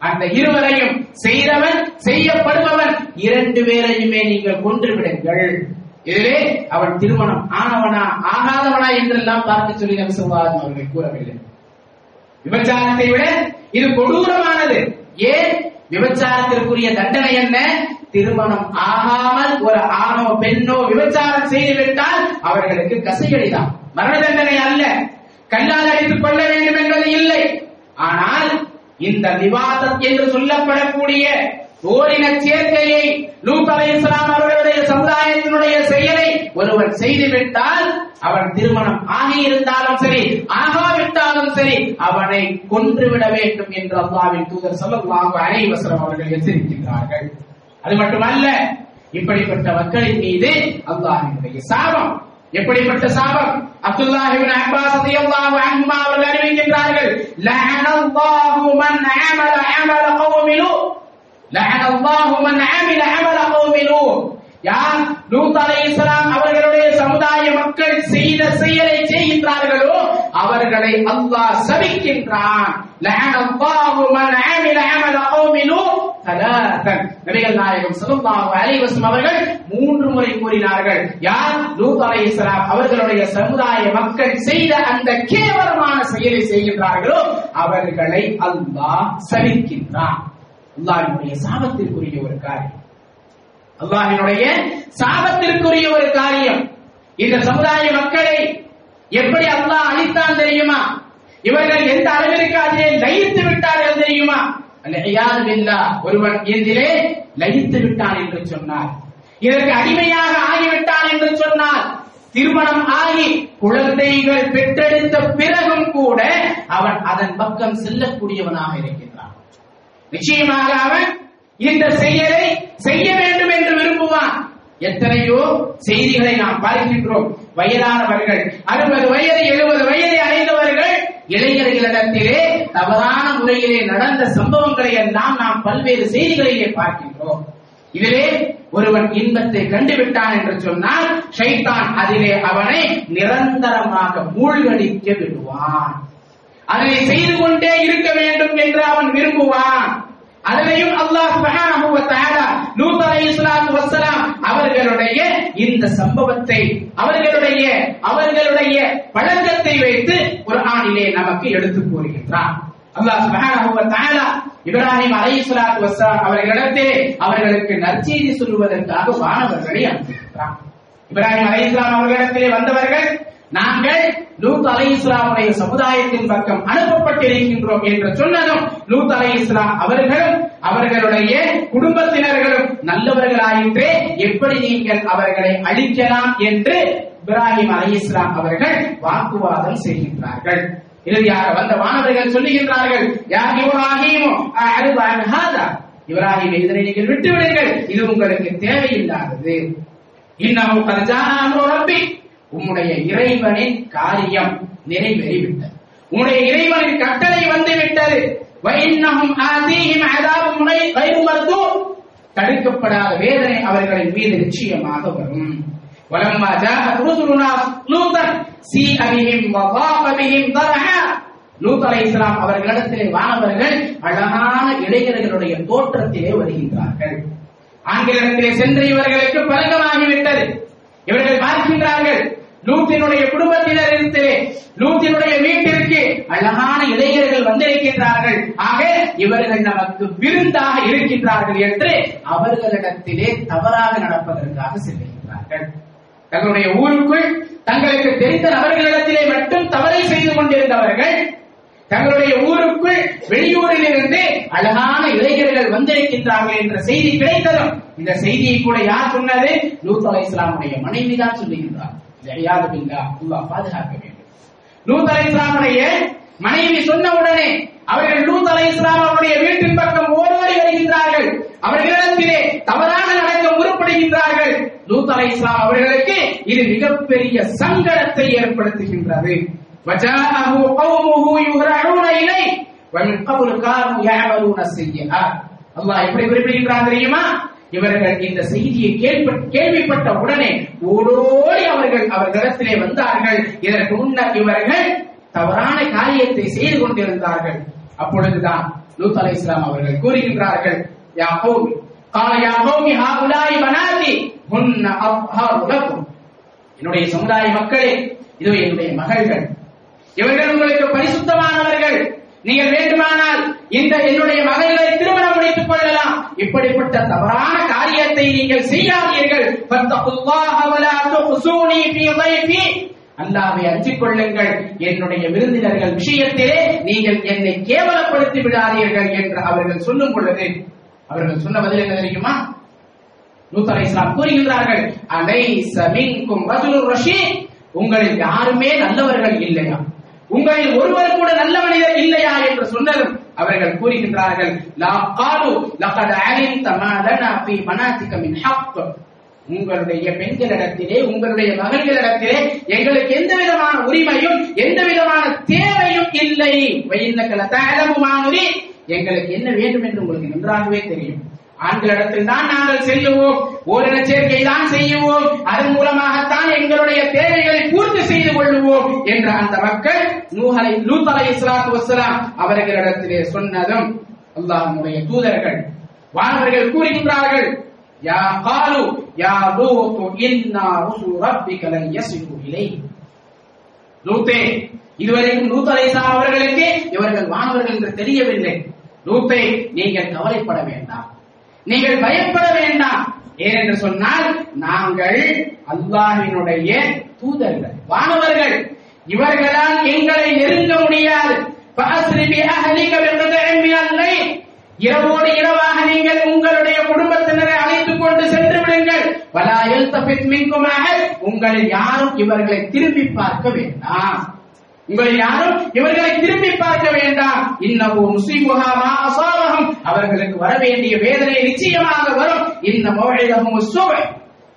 அந்த இருவரையும் செய்தவன் செய்யப்படுபவன். இரண்டு பேரையுமே நீங்கள் கொன்று விடுங்கள். இதிலே அவன் திருமணம் ஆனவனா ஆகாதவனா என்றெல்லாம் பார்த்து சொல்லி நபி ஸல்லல்லாஹு அவர்கள் கூறவில்லை. விபச்சாரத்தை விட இது கொடூரமானது. ஏன்? விபச்சாரத்திற்குரிய தண்டனை என்ன? திருமணம் ஆகாமல் ஒரு ஆணோ பெண்ணோ விபச்சாரம் செய்துவிட்டால் அவர்களுக்கு கசையடிதான். மரண தண்டனை அல்ல. கல்லால் அடித்துக் கொள்ள வேண்டும் என்பது இல்லை. ஆனால் இந்த விவாதம் என்று சொல்லப்படக்கூடிய ஓரின சேர்க்கையை லூத் இஸ்லாம் அவர்களுடைய சமுதாயத்தினுடைய செயலை ஒருவன் செய்துவிட்டால் அவன் திருமணம் ஆகியிருந்தாலும் சரி ஆகாவிட்டாலும் சரி அவனை கொன்றுவிட வேண்டும் என்று அல்லாவின் தூதர் ஸல்லல்லாஹு அனைவசரம் அவர்கள் எச்சரிக்கின்றார்கள். அது மட்டுமல்ல இப்படிப்பட்ட மக்களின் மீது அல்லாஹினுடைய சாபம் எப்படிப்பட்ட சாபம்? அப்துல்லாஹ் இப்னு அப்பாஸ் ரலியல்லாஹு அன்ஹுமா அவர்கள் அறிவிக்கின்றார்கள் லஅனல்லாஹு மன் அமல அமல கௌமி லஅனல்லாஹு மன் அமில அமல கௌமி யார்? லூத் அலைஹிஸ்ஸலாம் அவர்களுடைய சமுதாயம் அவர்களை அல்லாஹ் சபிக்கின்றான். நாயகம் அவர்கள் மூன்று முறை கூறினார்கள். யார்? லூத் அவர்களுடைய சமுதாய மக்கள் செய்த அந்த கேவலமான செயலை செய்கின்றார்களோ அவர்களை அல்லாஹ் சபிக்கின்றான். சாபத்திற்குரிய ஒரு காரியம். அல்லாஹினுடைய சாபத்திற்குரிய ஒரு காரியம். இந்த சமுதாய மக்களை எப்படி அல்லாஹ் அழித்தான் தெரியுமா? இவர்கள் எந்த அளவிற்கு அதிலே லயித்து விட்டார்கள் தெரியுமா? அல்லா ஒருவன் இதிலே லயித்து விட்டான் என்று சொன்னார். இதற்கு அடிமையாக ஆகிவிட்டான் என்று சொன்னார். திருமணம் ஆகி குழந்தைகள் பெற்றெடுத்த பிறகும் கூட அவன் அதன் பக்கம் செல்லக்கூடியவனாக இருக்கின்றான். நிச்சயமாக அவன் இந்த செயலை செய்ய வேண்டும் என்று விரும்புவான். எத்தனையோ செய்திகளை நாம் பார்க்கின்றோம். வயதானவர்கள் அறுபது வயது எழுபது வயதை அடைந்தவர்கள் இளைஞர்களிடத்திலே தவறான முறையிலே நடந்த சம்பவங்களை எல்லாம் நாம் பல்வேறு செய்திகளிலே பார்க்கின்றோம். இதிலே ஒருவன் இன்பத்தை கண்டுவிட்டான் என்று சொன்னால் ஷைத்தான் அதிலே அவனை நிரந்தரமாக மூழ்கடிக்க விடுவான். அதனை செய்து கொண்டே இருக்க வேண்டும் என்று அவன் விரும்புவான். அதிலையும் அல்லாஹ் சுபஹானஹு வ தஆலா லூத் அலைஹிஸ்ஸலாத்து வஸ்ஸலாம் அவர்களுடைய இந்த சம்பவத்தை அவர்களுடைய அவர்களுடைய பழக்கத்தை வைத்து குர்ஆனிலே நமக்கு எடுத்து கூறுகின்றார். அல்லாஹ் சுபஹானஹு வ தஆலா இப்ராஹிம் அலைஹிஸ்ஸலாத்து வஸ்ஸலாம் அவர்களிடத்திலே அவர்களுக்கு நற்செய்தி சொல்வதற்காக வானவர்களை அனுப்புகின்றான் இப்ராஹிம் அலைஹிஸ்ஸலாம் அவர்களிடத்திலே வந்தவர்கள் நாங்கள் லூத் அலை இஸ்லாமுடைய சமுதாயத்தின் பக்கம் அனுப்பப்பட்டிருக்கின்றோம் என்று சொன்னதும் லூத் அலை இஸ்லாம் அவர்களும் அவர்களுடைய குடும்பத்தினர்களும் நல்லவர்களாயிற்றே எப்படி நீங்கள் அவர்களை அழிக்கலாம் என்று இப்ராஹிம் அலை இஸ்லாம் அவர்கள் வாக்குவாதம் செய்கின்றார்கள். இறுதியாக வந்த வானவர்கள் சொல்லுகின்றார்கள் யார் இப்ராஹிம் அஅரிது அன் இப்ராஹிம் இதனை நீங்கள் விட்டுவிடுங்கள் இது உங்களுக்கு தேவையில்லாதது. இன்னமும் கர்ஜானா ரப்பி உம்முடைய இறைவனின் காரியம் நிறைவேறிவிட்டது உன்னுடைய இறைவனின் கட்டளை வந்து விட்டது வைன்னஹும் ஆதீஹிம் அதாபு முனை கைரு மர்தூம் தடுக்கப்படாத வேதனை அவர்களின் மீது நிச்சயமாக வரும் ولما جاءت رسلنا لوطا سيء بهم وضاق بهم ذرعا லூத் அலைஹிஸ்ஸலாம் அவர்களிடத்திலே வானவர்கள் அழகான இளைஞர்களுடைய தோற்றத்திலே வருகின்றார்கள் ஆங்கிலத்திலே சென்று இவர்களுக்கு பழக்கமாகிவிட்டது இவர்கள் பார்க்கின்றார்கள் லூத்தினுடைய இருந்து லூத்தினுடைய வீட்டிற்கு அழகான இளைஞர்கள் வந்திருக்கின்றார்கள். ஆக இவர்கள் நமக்கு விருந்தாக இருக்கின்றார்கள் என்று அவர்களிடத்திலே தவறாக நடப்பதற்காக செல்கின்றார்கள். தங்களுடைய ஊருக்குள் தங்களுக்கு தெரிந்த நபர்களிடத்திலே மட்டும் தவறை செய்து கொண்டிருந்தவர்கள் தங்களுடைய ஊருக்குள் வெளியூரில் இருந்து அழகான இளைஞர்கள் வந்திருக்கின்றார்கள் என்ற செய்தி கிடைத்ததும் இந்த செய்தியை கூட யார் சொன்னது? லூத் அலை இஸ்லாமுடைய மனைவிதான் சொல்லுகின்றார். அல்லாஹ் பாதுகாக்க வேண்டும் லூத் அலை இஸ்லாமுடைய மனைவி சொன்ன உடனே அவர்கள் லூத் அலை இஸ்லாம் அவருடைய வீட்டின் பக்கம் ஓடோடி வருகின்றார்கள் அவர்களிடத்திலே தவறாக நடக்க முற்படுகின்றார்கள் லூத் அலை இஸ்லாம் அவர்களுக்கு இது மிகப்பெரிய சங்கடத்தை ஏற்படுத்துகின்றது وجاءه قومه يهرعون إليه ومن قبل كانوا يعملون السيئات அல்லாஹ் எப்படி குறிப்பிடுகின்றான் தெரியுமா இவர்கள் இந்த செய்தியை கேள்விப்பட்ட உடனே ஓடோடி அவர்கள் அவர்களிடத்திலே வந்தார்கள். இதற்கு முன்னர் இவர்கள் தவறான காரியத்தை செய்து கொண்டிருந்தார்கள். அப்பொழுதுதான் லூத் அலை இஸ்லாம் அவர்கள் கூறுகின்றார்கள் யாஹோமி கால யாஹோமி ஹாவுலாய் பனாதி ஹுன்ன அப்ஹாரு லக்கும். என்னுடைய சமுதாய மக்களே இதோ என்னுடைய மகள்கள். இவர்கள் உங்களுக்கு பரிசுத்தமானவர்கள். நீங்கள் வேண்டுமானால் இந்த என்னுடைய மகளை திருமணம் முடித்துக் கொள்ளலாம். இப்படிப்பட்ட தவறான காரியத்தை நீங்கள் செய்யாதீர்கள். அல்லாவை அஞ்சிக் கொள்ளுங்கள். என்னுடைய விருந்தினர்கள் விஷயத்திலே நீங்கள் என்னை கேவலப்படுத்தி விடாதீர்கள் என்று அவர்கள் சொல்லும் பொழுது அவர்கள் சொன்ன பதில் என்ன தெரியுமா? நூத்தரை இஸ்லாம் கூறுகின்றார்கள் அலை சமிங்கும் ரஷீத். உங்களில் யாருமே நல்லவர்கள் இல்லையா? உங்களில் ஒருவர் கூட நல்ல மனிதர் இல்லையா என்று சொன்னதும் அவர்கள் கூறுகின்றார்கள் லா காலு லகத் அலிம்த மா லனா ஃபீ மனாதிக மின் ஹக். உங்களுடைய பெண்களிடத்திலே உங்களுடைய மகள்களிடத்திலே எங்களுக்கு எந்த விதமான உரிமையும் எந்த விதமான தேவையும் இல்லை. வையின்னக்கல தகலமுமானுரி எங்களுக்கு என்ன வேண்டும் என்று உங்களுக்கு நன்றாகவே தெரியும். ஆண்களிடத்தில் தான் நாங்கள் செல்லுவோம் ஓரின சேர்க்கை தான் செய்யுவோம். அதன் மூலமாகத்தான் எங்களுடைய தேவைகளை பூர்த்தி செய்ய கொள்ளுவோம் என்ற அந்த மக்கள் நூஹலை லூத் இஸ்லாத்து வசலாம் அவர்களிடத்திலே சொன்னதும் அல்லாஹனுடைய தூதர்கள் வானவர்கள் கூறுகின்றார்கள் யா காலு யா லூத்து இன்னா ருசுல் ரப்பிக லன் யசிலு இலைஹி. லூத்தே இதுவரைக்கும் லூத் அலைஹிஸ்ஸலாம் அவர்களுக்கு இவர்கள் வானவர்கள் என்று தெரியவில்லை. லூத்தே நீங்கள் கவலைப்பட வேண்டாம். நீங்கள் பயப்பட வேண்டாம். ஏனென்று சொன்னால் நாங்கள் அல்லாஹினுடைய தூதர்கள் வானவர்கள். இவர்களால் எங்களை நெருங்க முடியாது. இரவோடு இரவாக நீங்கள் உங்களுடைய குடும்பத்தினரை அழைத்துக் கொண்டு சென்று விடுங்கள். வலா எழுத்த உங்களில் யாரும் இவர்களை திரும்பி பார்க்க வேண்டாம். உங்களை யாரும் இவர்களை திரும்பி பார்க்க வேண்டாம். இன்னமோ முஸ்லிமுகா மா அசாபகம் அவர்களுக்கு வர வேண்டிய வேதனை நிச்சயமாக வரும். இந்த மோழிதமும் சுவை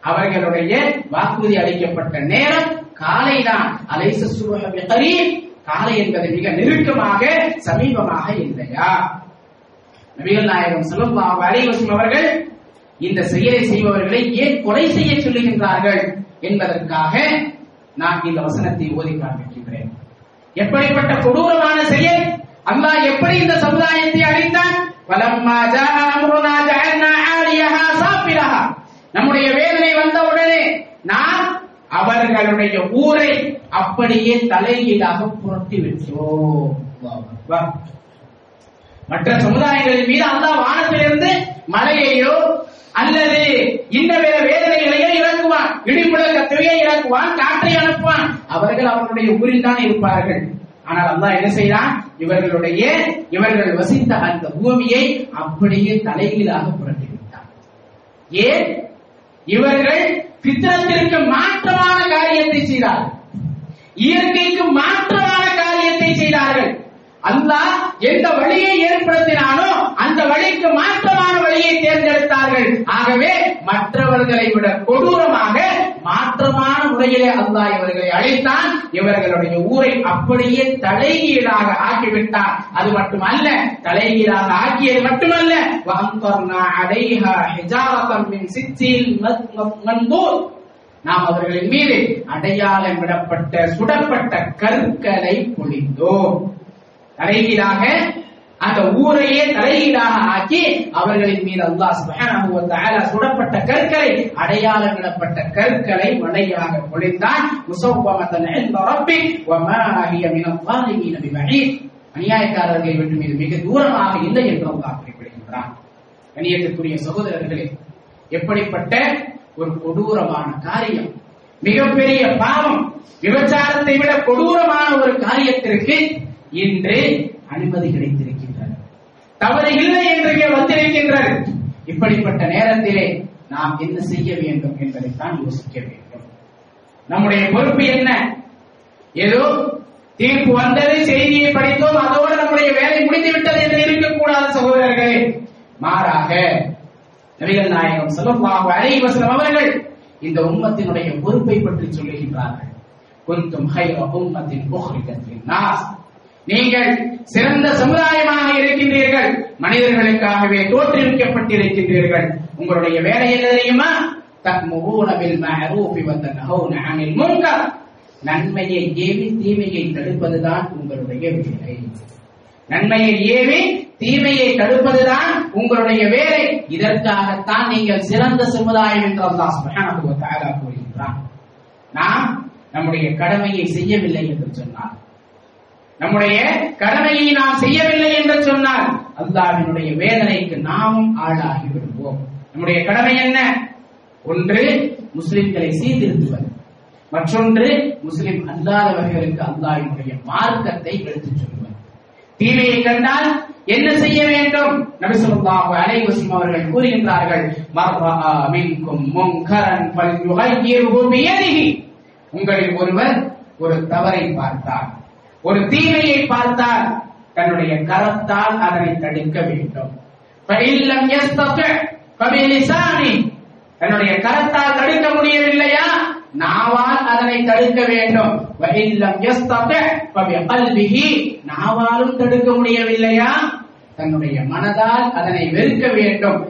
அவர்களுடைய வாக்குறுதி அளிக்கப்பட்ட நேரம் காலைதான். அலைச சுபஹ கரீப் காலை என்பது மிக நெருக்கமாக சமீபமாக இல்லையா? நபிகள் நாயகம் ஸல்லல்லாஹு அலைவசம் அவர்கள் இந்த செயலை செய்பவர்களை ஏன் கொலை செய்ய சொல்லுகின்றார்கள் என்பதற்காக நான் இந்த வசனத்தை ஓதி காண்பிக்கின்றேன். எப்படிப்பட்ட கொடூரமான செயல்? அல்லாஹ் எப்படி இந்த சமுதாயத்தை அழித்தான்? வலம்மா ஜாஅ அம்ருனா ஜஅல்னா ஆலியஹா சாஃபிலஹா. நம்முடைய வேதனை வந்த உடனே நாம் அவர்களுடைய ஊரை அப்படியே தலைகீழாக புரட்டி விட்டோம். மற்ற சமுதாயங்களின் மீது அல்லாஹ் வானத்திலிருந்து மலையையோ அல்லது இன்ன வேற வேதனைகளையே இறக்குவான்? இடிமுழக்கத்தையோ இறக்குவான் காற்றை அனுப்புவான். அவர்கள் அவர்களுடைய ஊரில் தான் இருப்பார்கள். ஆனால் அல்லாஹ் என்ன செய்யறான் இவர்களுடைய இவர்கள் வசித்த அந்த பூமியை அப்படியே தலைகீழாக புரட்டி விட்டான். ஏன்? இவர்கள் பித்தனத்திற்கு மாற்றமான காரியத்தை செய்தார்கள். இயற்கைக்கு மாற்றமான காரியத்தை செய்தார்கள். அல்லாஹ் எந்த வழியை ஏற்படுத்தினானோ அந்த வழிக்கு மாற்றமான வழியை தேர்ந்தெடுத்தார்கள். ஆகவே மற்றவர்களை விட கொடூரமாக மாற்றமான முறையிலே அல்லாஹ் இவர்களை அழைத்தான். இவர்களுடைய ஊரை அப்படியே தலைகீழாக ஆக்கிவிட்டான். அது மட்டுமல்ல தலைகீழாக ஆக்கியது மட்டுமல்ல நாம் அவர்களின் மீது அடையாளம் விடப்பட்ட சுடப்பட்ட கற்களை பொழிந்தோம். தலைகீழாக அந்த ஊரையே தலைகீழாக ஆக்கி அவர்களின் மீது அல்லாஹ் சுப்ஹானஹு வ தஆலா சுடப்பட்ட கற்களை அடையாளம் விடப்பட்ட கற்களை மழையாக பொழிந்தான் முசவ்வமத்தன் இன்த ரப்பிக் வ மா ஹிய மினல் ظالمين பிபஈத் அநியாயக்காரர்களை விட்டு மீது மிக தூரமாக இல்லை என்று அல்லாஹ் குறிப்பிடுகின்றான் கணியத்திற்குரிய சகோதரர்களே எப்படிப்பட்ட ஒரு கொடூரமான காரியம் மிகப்பெரிய பாவம் விபச்சாரத்தை விட கொடூரமான ஒரு காரியத்திற்கு இன்று அனுமதி கிடைத்திருக்கின்றது தவறு இல்லை என்று வந்திருக்கின்றது. இப்படிப்பட்ட நேரத்திலே நாம் என்ன செய்ய வேண்டும் என்பதைத்தான் யோசிக்க வேண்டும். நம்முடைய பொறுப்பு என்ன? ஏதோ தீர்ப்பு வந்தது செய்தியை படித்தோம் அதோடு நம்முடைய வேலை முடிந்து விட்டது என்று இருக்கக்கூடாது சகோதரர்களே. மாறாக நபிகள் நாயகம் ஸல்லல்லாஹு அலைஹி அவர்கள் இந்த உம்மத்தினுடைய பொறுப்பை பற்றி சொல்லுகின்றார்கள். குந்தும் ஹைர உம்மத்தின் நாஸ் நீங்கள் சிறந்த சமுதாயமாக இருக்கின்றீர்கள். மனிதர்களுக்காகவே தோற்றுவிக்கப்பட்டிருக்கின்றீர்கள். உங்களுடைய வேலை என்ன தெரியுமா? தக்முரூன பில் மஅரூஃபி வ தன்ஹவுன அனில் முன்கர். நன்மையை ஏவி தீமையை தடுப்பதுதான் உங்களுடைய வேலை. நன்மையை ஏவி தீமையை தடுப்பதுதான் உங்களுடைய வேலை. இதற்காகத்தான் நீங்கள் சிறந்த சமுதாயம் என்று அல்லாஹ் சுப்ஹானஹு வ தஆலா கூறுகின்றான். நாம் நம்முடைய கடமையை செய்யவில்லை என்று சொன்னார் நம்முடைய கடமையை நாம் செய்யவில்லை என்று சொன்னால் அல்லாவினுடைய வேதனைக்கு நாமும் ஆளாகி விடுவோம். நம்முடைய கடமை என்ன? ஒன்று முஸ்லிம்களை சீர்திருத்துவது. மற்றொன்று முஸ்லிம் அல்லாதவர்களுக்கு அல்லாவினுடைய மார்க்கத்தை எடுத்துச் சொல்வது தீமையை கண்டால் என்ன செய்ய வேண்டும்? நபி ஸல்லல்லாஹு அலைஹி வஸல்லம் அவர்கள் கூறுகின்றார்கள் மர்ரா மின்கும் முன்கரன் ஃபல்யுகையிர்ஹு பியதிஹி. உங்களில் ஒருவர் ஒரு தவறை பார்த்தார். ஒரு தீமையை பார்த்தால் தன்னுடைய கரத்தால் அதனை தடுக்க வேண்டும். தன்னுடைய கரத்தால் தடுக்க முடியவில்லையா? நாவால் அதனை தடுக்க வேண்டும். நாவாலும் தடுக்க முடியவில்லையா? தன்னுடைய மனதால் அதனை வெறுக்க வேண்டும்.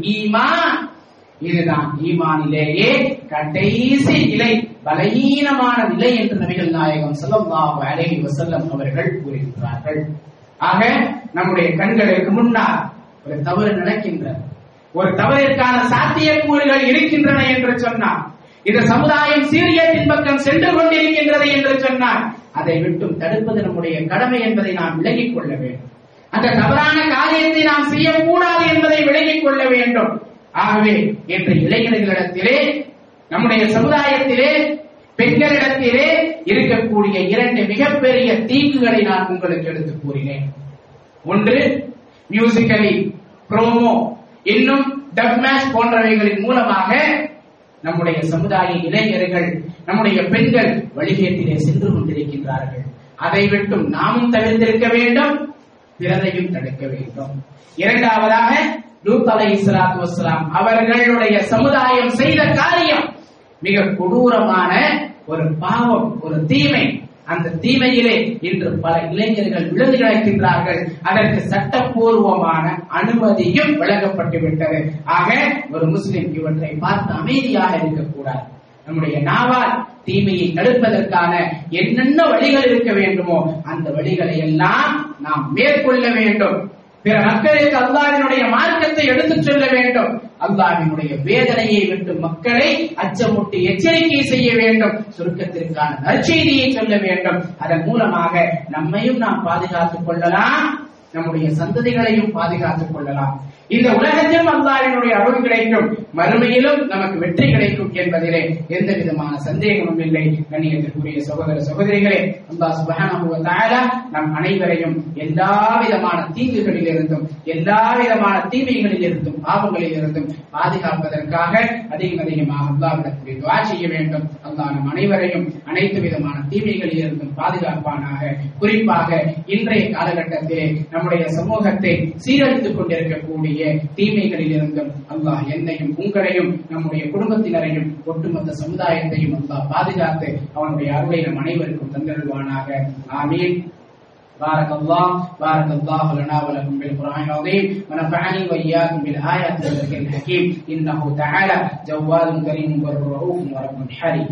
ஈமான். இதுதான் ஈமானிலேயே கடைசி நிலை பலகீனமான நிலை என்று நபிகள் நாயகம் ஸல்லல்லாஹு அலைஹி வஸல்லம் அவர்கள் கூறுகிறார்கள் ஆக நம்முடைய கண்களுக்கு முன்னால் ஒரு தவறு நடக்கின்றது. ஒரு தவறிற்கான சாத்தியக்கூறுகள் இருக்கின்றன என்று சொன்னார் இந்த சமுதாயம் சீரியத்தின் பக்கம் சென்று கொண்டிருக்கின்றது என்று சொன்னார் அதை விட்டும் தடுப்பது நம்முடைய கடமை என்பதை நாம் விலகிக் கொள்ள வேண்டும். அந்த தவறான காரியத்தை நாம் செய்யக்கூடாது என்பதை விலகிக் கொள்ள வேண்டும். ஆகவே இன்று இளைஞர்களிடத்திலே நம்முடைய சமுதாயத்திலே பெண்களிடத்திலே இருக்கக்கூடிய இரண்டு மிகப்பெரிய தீங்குகளை நான் உங்களுக்கு எடுத்து கூறினேன். ஒன்று மியூசிக்கலி ப்ரோமோ இன்னும் டப் மேட்ச் போன்றவைகளின் மூலமாக நம்முடைய சமுதாய இளைஞர்கள் நம்முடைய பெண்கள் வழிகேட்டிலே சென்று கொண்டிருக்கின்றார்கள். அதை விட்டும் நாமும் தவிர்த்திருக்க வேண்டும். பிறரையும் தடுக்க வேண்டும். இரண்டாவதாக லூத் அலை இஸ்லாத்து வஸ்லாம் அவர்களுடைய சமுதாயம் செய்த காரியம் மிக கொடூரமான ஒரு பாவம் ஒரு தீமை. அந்த தீமையிலே இன்று பல இளைஞர்கள் விழுந்து கிடக்கின்றார்கள். அதற்கு சட்டப்பூர்வமான அனுமதியும் வழங்கப்பட்டு விட்டது. ஆக ஒரு முஸ்லிம் இவற்றை பார்த்து அமைதியாக இருக்கக்கூடாது. நம்முடைய நாவால் தீமையை தடுப்பதற்கான என்னென்ன வழிகள் இருக்க வேண்டுமோ அந்த வழிகளை எல்லாம் நாம் மேற்கொள்ள வேண்டும். பிற மக்களுக்கு அல்லாவினுடைய மார்க்கத்தை எடுத்துச் சொல்ல வேண்டும். அல்லாவினுடைய வேதனையை விட்டு மக்களை அச்சமுட்டு எச்சரிக்கை செய்ய வேண்டும். சுருக்கத்திற்கான நற்செய்தியை சொல்ல வேண்டும். அதன் மூலமாக நம்மையும் நாம் பாதுகாத்துக் கொள்ளலாம். நம்முடைய சந்ததிகளையும் பாதுகாத்துக் கொள்ளலாம். இந்த உலகத்திலும் அல்லாஹ்வினுடைய அருள் கிடைக்கும். மறுமையிலும் நமக்கு வெற்றி கிடைக்கும் என்பதிலே எந்த விதமான சந்தேகமும் இல்லை. கண்ணியத்திற்குரிய சகோதர சகோதரிகளே அல்லாஹ் சுப்ஹானஹு நம் அனைவரையும் எல்லா விதமான தீங்குகளில் இருந்தும் எல்லா விதமான தீமைகளில் இருந்தும் பாவங்களில் இருந்தும் பாதுகாப்பதற்காக அதிகம் அதிகமாக அல்லாஹ்விடத்தில் துவா செய்ய வேண்டும். அல்லாஹ் நம் அனைவரையும் அனைத்து விதமான தீமைகளில் இருந்தும் பாதுகாப்பானாக. குறிப்பாக இன்றைய காலகட்டத்திலே நம்முடைய சமூகத்தை சீரழித்துக் கொண்டிருக்கக்கூடிய தீமைகளில் இருந்தும் அல்லாஹ் என்னையும் உங்களையும் நம்முடைய குடும்பத்தினரையும் ஒட்டுமொத்த சமுதாயத்தையும் அல்லாஹ் பாதுகாத்து அவனுடைய அருளை நம் அனைவருக்கும் தந்தருவானாக ஆமீன் بارك الله بارك الله لنا ولكم بالقرآن العظيم ونفعني وإياكم بالآيات والذكر الحكيم إنه تعالى جواد كريم ورؤوف ورب حليم